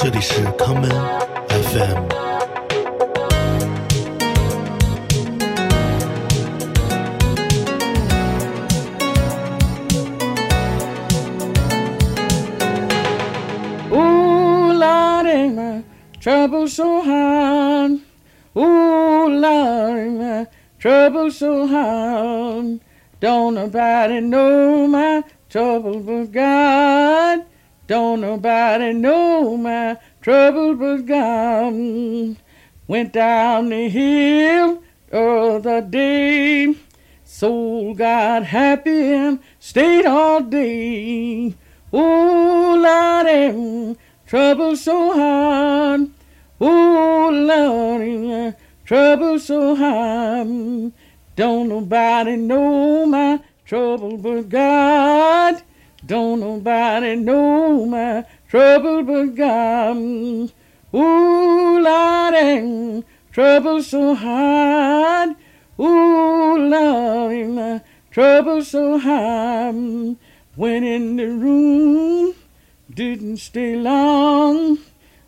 这里是康门 FM。Ooh, Lordy, my trouble so hard. Ooh, Lordy, my trouble so hard. Don't nobody know my trouble but God. Don't nobody know my trouble but God. Went down the hill the other day. Soul got happy and stayed all day. Ooh, Lordy, trouble so hard. Ooh, Lordy, trouble so hard. Don't nobody know my trouble but God. Don't nobody know my trouble but God. Ooh, Lordy, trouble so hard. Ooh, Lordy, my trouble so hard. Went in the room, didn't stay long.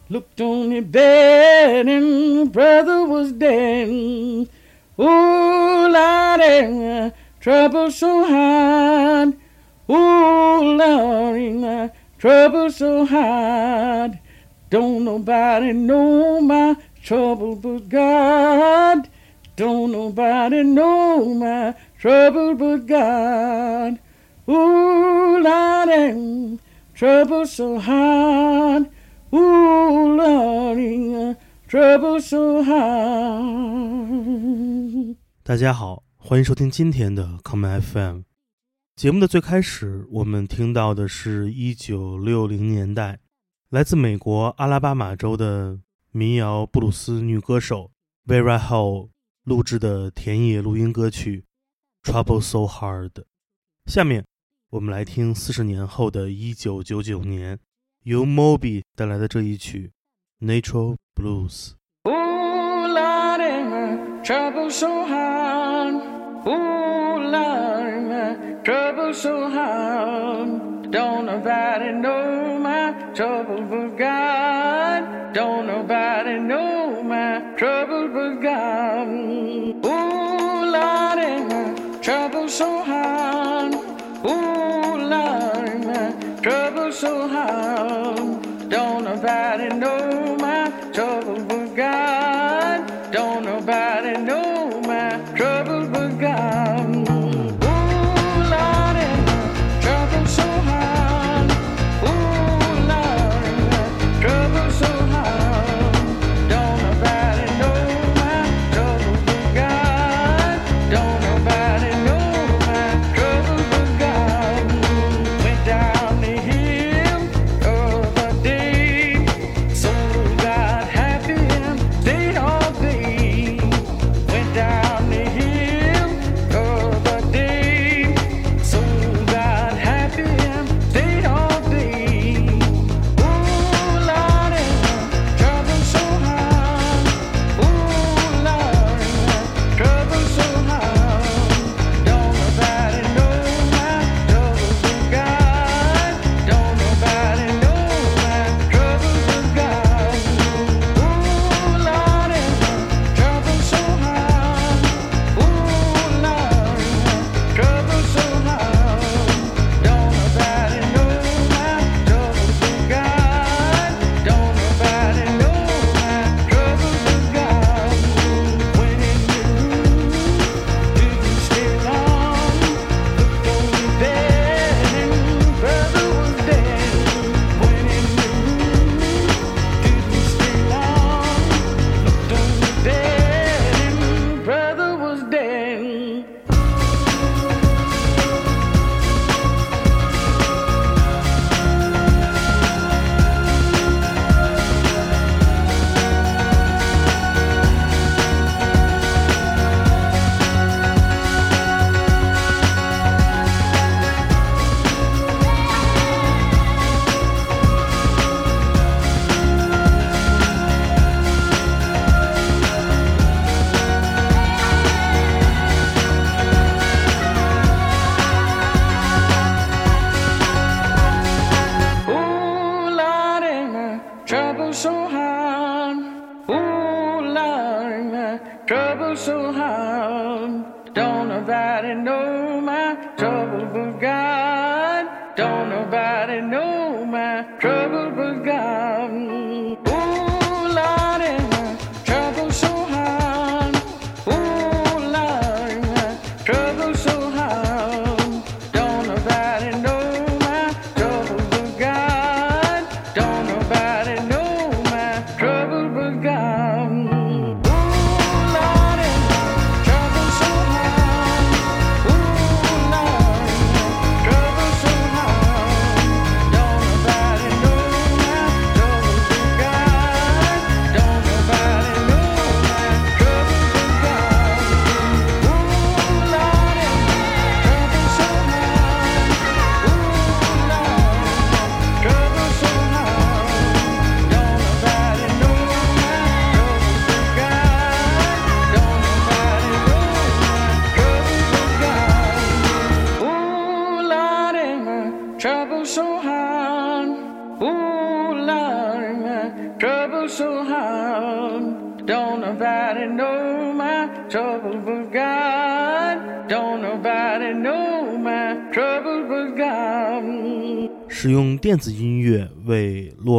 Looked on the bed and brother was dead. Ooh, Lordy, trouble so hard. Ooh, Lordy, trouble so hard. Don't nobody know my trouble but God. Don't nobody know my trouble but God. Ooh, Lordy, trouble so hard. Ooh, Lordy, trouble so hard. 大家好，欢迎收听今天的 Come FM。 节目的最开始，我们听到的是一九六零年代来自美国阿拉巴马州的民谣布鲁斯女歌手 Vera Hall 录制的田野录音歌曲《Trouble So Hard》。下面我们来听四十年后的一九九九年由 Moby 带来的这一曲《Natural Blues》。Ooh, Lord, trouble so hard. Don't nobody know my trouble but God. Don't nobody know my trouble but God. Ooh, Lordy, my trouble so hard. Ooh, Lordy, my trouble so hard. Don't nobody know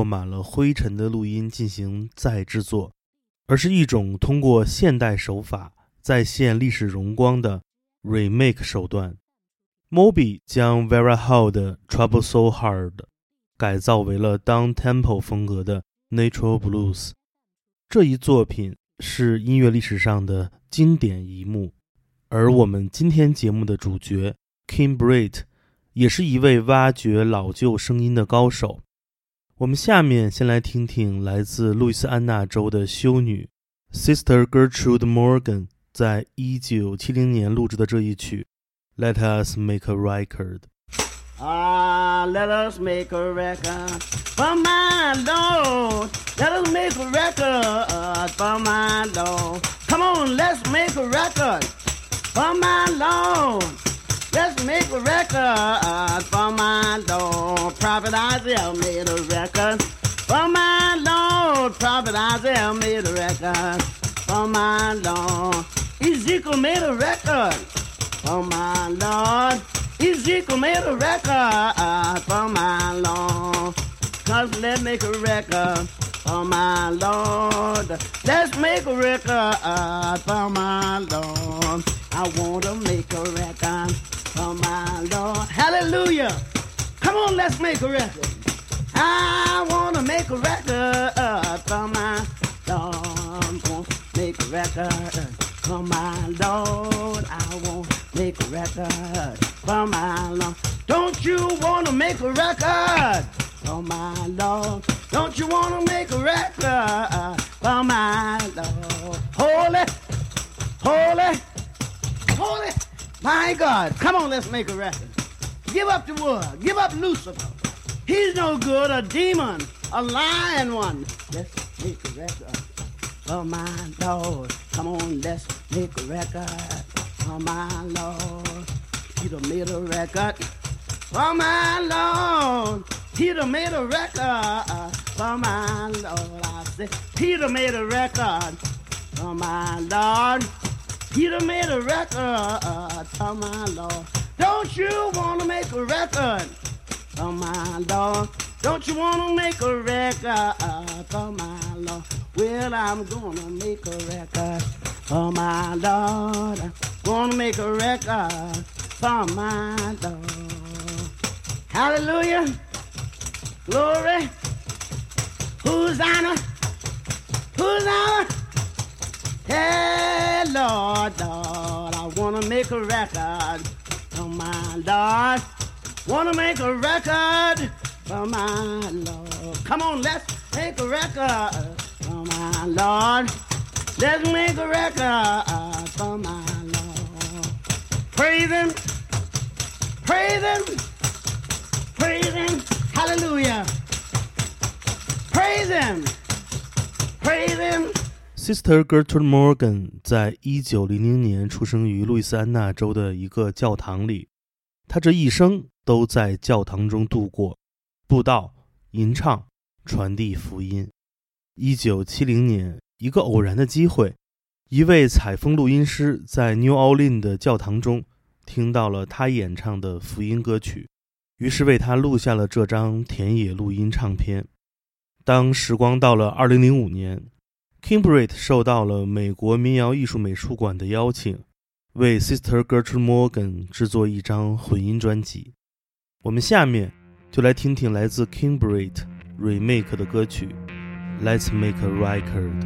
满了灰尘的录音进行再制作，而是一种通过现代手法再现历史荣光的 remake 手段。Moby 将 Vera Hall 的 Trouble So Hard 改造为了 down tempo 风格的 Natural Blues。这一作品是音乐历史上的经典一幕，而我们今天节目的主角 Kim Britt 也是一位挖掘老旧声音的高手。我们下面先来听听来自路易斯安那州的修女 Sister Gertrude Morgan 在一九七零年录制的这一曲《Let Us Make a Record》。 Ah, let us make a record for my Lord. Let us make a record for my Lord. Come on, let's make a record for my Lord. Let's make a record for my Lord. Prophet Isaiah made a record for my Lord. Prophet Isaiah made a record for my Lord. Ezekiel made a record for my Lord. Ezekiel made a record for my Lord. Cause let's make a record for my Lord. Let's make a record for my Lord. I want to make a record for my Lord. Hallelujah. Come on, let's make a record. I want to make a record for my Lord. Want to make a record for my Lord. I want to make a record for my Lord. Don't you want to make a record for my Lord? Don't you want to make a record for my Lord? Holy, holy, holy. My God, come on, let's make a record. Give up the world. Give up Lucifer. He's no good, a demon, a lying one. Let's make a record for my Lord. Come on, let's make a record for my Lord. He done made a record for my Lord. He done made a record for my Lord. I said, Peter made a record for my Lord. He done made a record uh, for my Lord. Don't you want to make a record for my Lord? Don't you want to make a record for my Lord? Well, I'm gonna make a record for my Lord. I'm gonna make a record for my Lord. Hallelujah. Glory. Hosanna. Hosanna. Hey, Lord, Lord, I wanna make a record for my Lord. Wanna make a record for my Lord. Come on, let's make a record for my Lord. Let's make a record for my Lord. Praise Him, praise Him, praise Him. Hallelujah. Praise Him, praise Him. Sister Gertrude Morgan 在一九零零年出生于路易斯安那州的一个教堂里，她这一生都在教堂中度过，布道、吟唱、传递福音。一九七零年，一个偶然的机会，一位采风录音师在 New Orleans 的教堂中听到了他演唱的福音歌曲，于是为他录下了这张田野录音唱片。当时光到了二零零五年 Kimbrit 受到了美国民谣艺术美术馆的邀请，为 Sister Gertrude Morgan 制作一张混音专辑。我们下面就来听听来自 Kimbrit remake 的歌曲《Let's Make a Record》。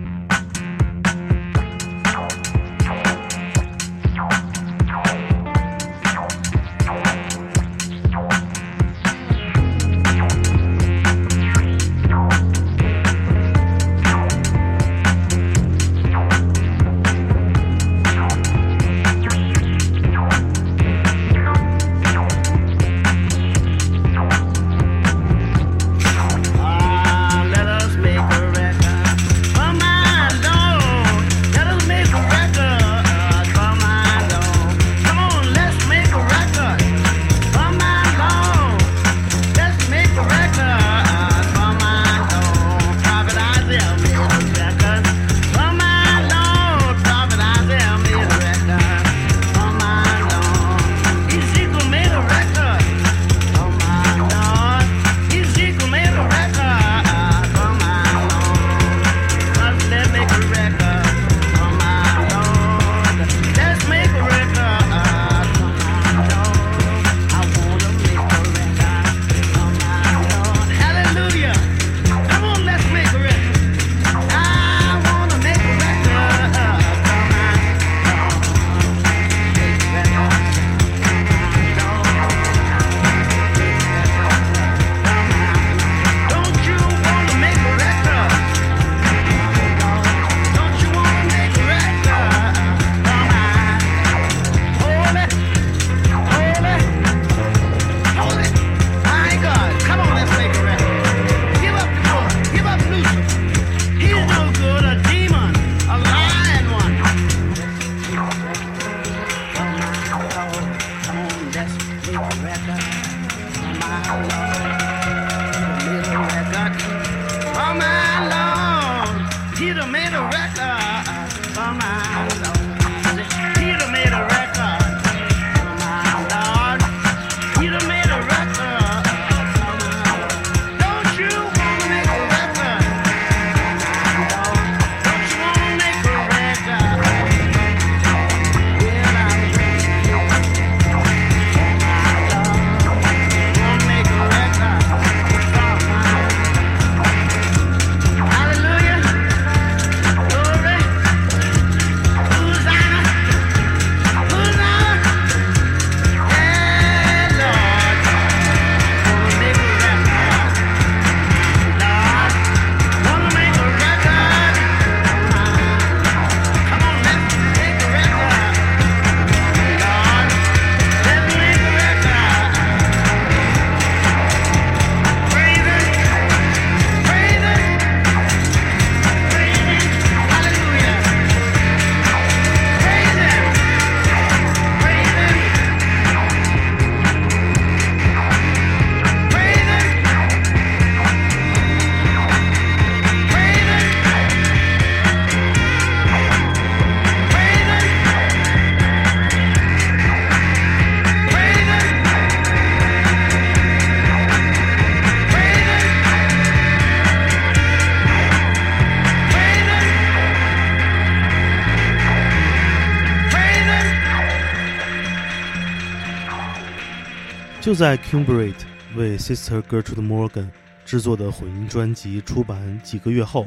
就在 Kimbrate 为 Sister Gertrude Morgan 制作的混音专辑出版几个月后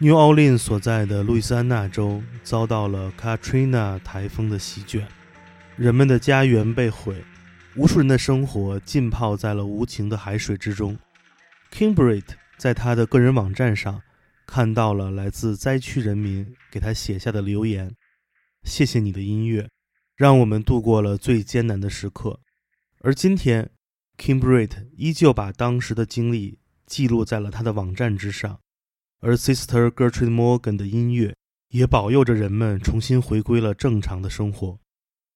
，New Orleans 所在的路易斯安那州遭到了 Katrina 台风的席卷，人们的家园被毁，无数人的生活浸泡在了无情的海水之中。Kimbrate 在他的个人网站上看到了来自灾区人民给他写下的留言：“谢谢你的音乐，让我们度过了最艰难的时刻。”而今天，Kimbrate 依旧把当时的经历记录在了他的网站之上，而 Sister Gertrude Morgan 的音乐也保佑着人们重新回归了正常的生活。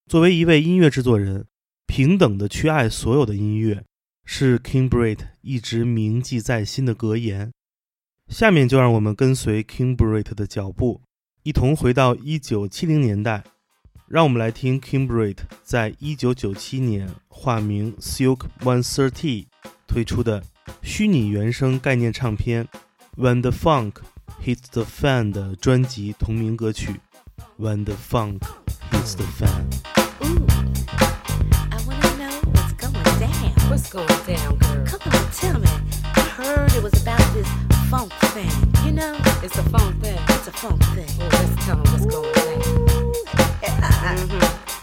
作为一位音乐制作人，平等的去爱所有的音乐，是 King Britt 一直铭记在心的格言。下面就让我们跟随 King Britt 的脚步，一同回到1970年代。让我们来听 King Britt 在一九九七年化名 Sylk One Thirty 推出的虚拟原声概念唱片《When the Funk Hits the Fan》的专辑同名歌曲《When the Funk Hits the Fan》。What's going down, girl? Come on, tell me. I heard it was about this funk thing. You know? It's a funk thing. It's a funk thing. Well, let's tell what's going down. What's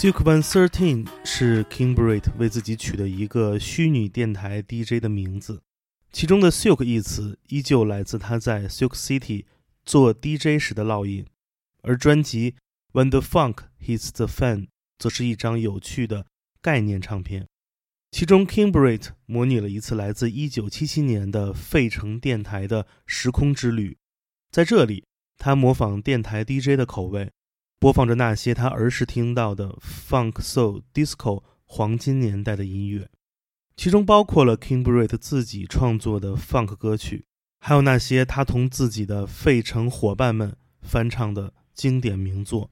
Silk One Thirteen 是 King Britt 为自己取的一个虚拟电台 DJ 的名字，其中的 Silk 一词依旧来自他在 Silk City 做 DJ 时的烙印，而专辑 When the Funk Hits the Fan 则是一张有趣的概念唱片，其中 King Britt 模拟了一次来自1977年的费城电台的时空之旅，在这里，他模仿电台 DJ 的口味。播放着那些他儿时听到的 funk、soul、disco 黄金年代的音乐，其中包括了 King Britt 自己创作的 funk 歌曲，还有那些他同自己的费城伙伴们翻唱的经典名作。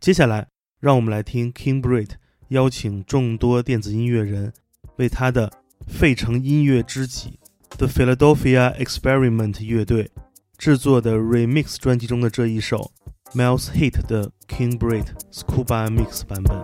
接下来，让我们来听 King Britt 邀请众多电子音乐人为他的费城音乐知己 The Philadelphia Experiment 乐队制作的 remix 专辑中的这一首。Miles Hit 的 King Britt Scuba Mix 版本。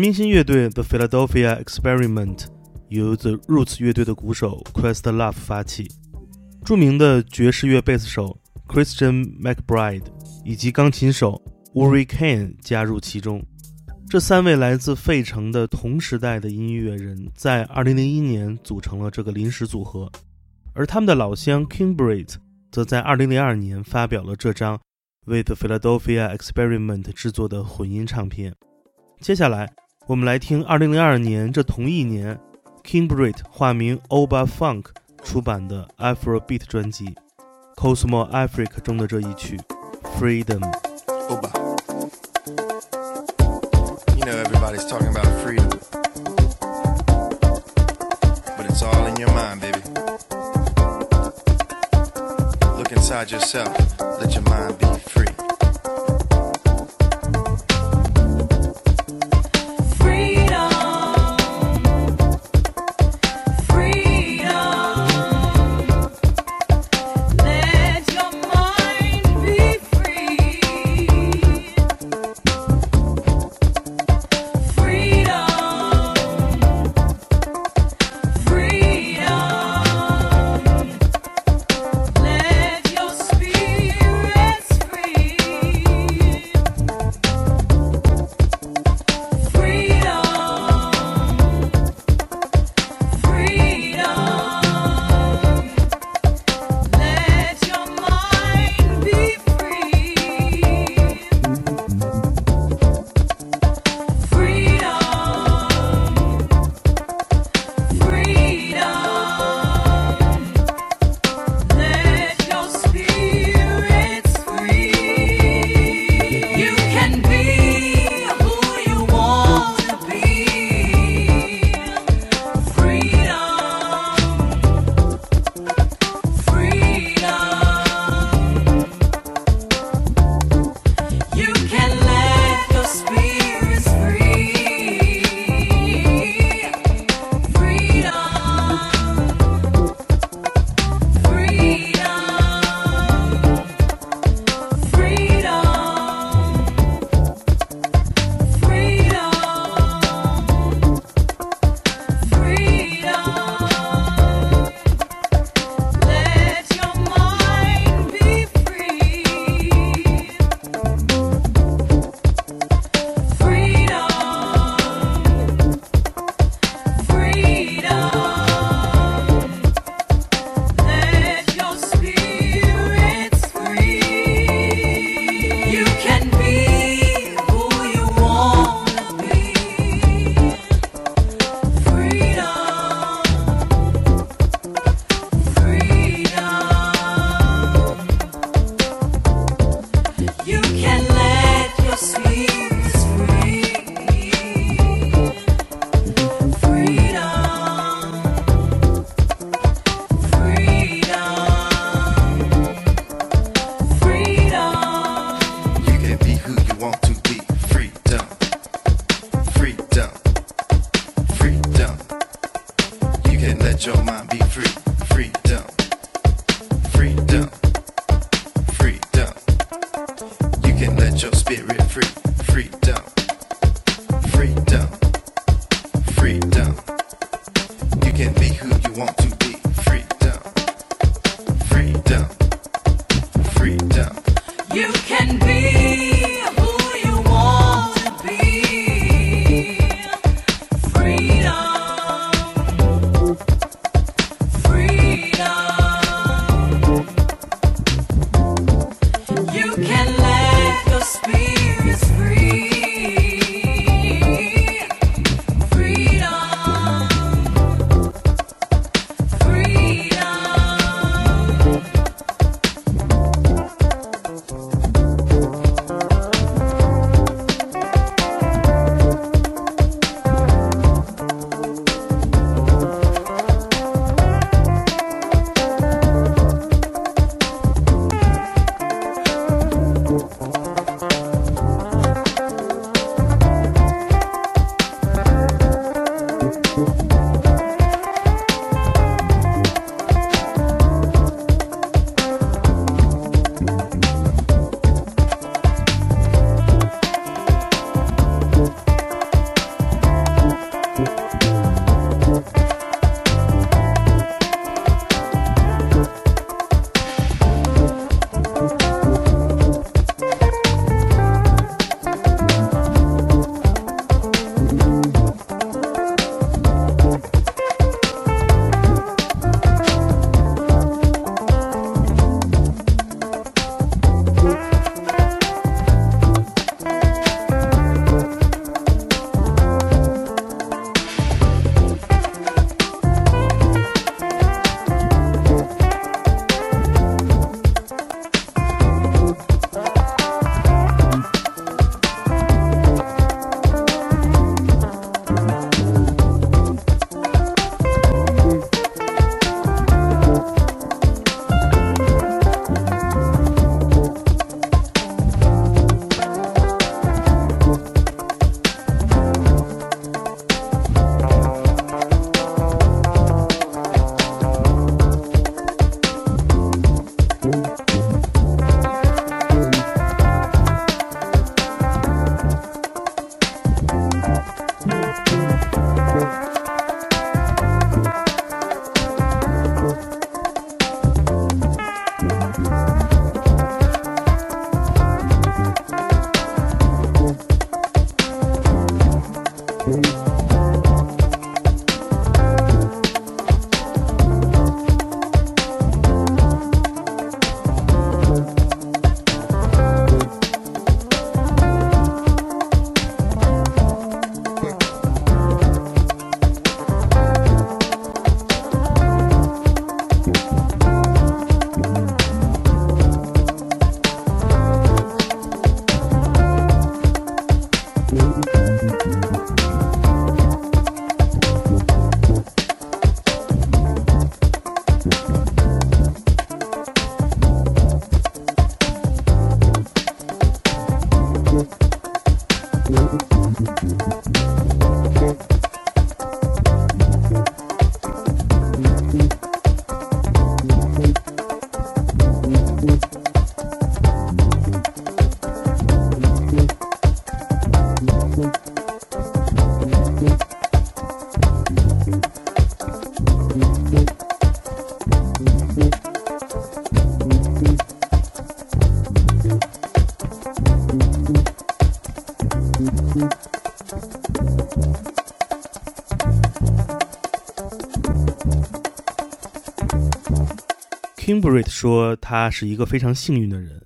明星乐队 The Philadelphia Experiment 由 The Roots 乐队的鼓手 Questlove 发起，著名的爵士乐贝斯手 Christian McBride 以及钢琴手 Uri Kane 加入其中。这三位来自费城的同时代的音乐人，在2001年组成了这个临时组合，而他们的老乡 Kingbrit 则在2002年发表了这张为 The Philadelphia Experiment 制作的混音唱片。接下来，我们来听2002年这同一年，King Britt 化名 Oba Funke 出版的 Afrobeat 专辑《Cosmo Africa》中的这一曲《Freedom》。Oba。You know everybody's talking about freedom, but it's all in your mind, baby. Look inside yourself, let your mind be free. 说，他是一个非常幸运的人，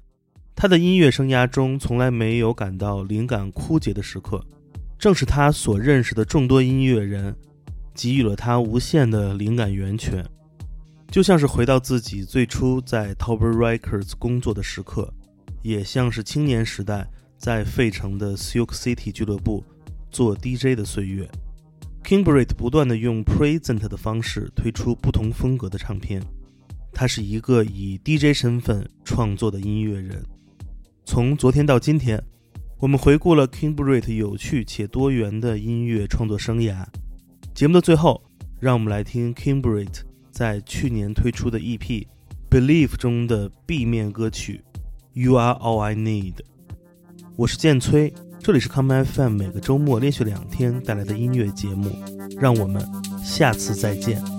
他的音乐生涯中从来没有感到灵感枯竭的时刻。正是他所认识的众多音乐人，给予了他无限的灵感源泉，就像是回到自己最初在 Tower Records 工作的时刻，也像是青年时代在费城的 Silk City 俱乐部做 DJ 的岁月。Kimbrate 不断地用 present 的方式推出不同风格的唱片。他是一个以 DJ 身份创作的音乐人。从昨天到今天，我们回顾了 Kimbrate 有趣且多元的音乐创作生涯。节目的最后，让我们来听 Kimbrate 在去年推出的 EP《Believe》中的 B 面歌曲《You Are All I Need》。我是建崔，这里是 Come FM 每个周末连续两天带来的音乐节目。让我们下次再见。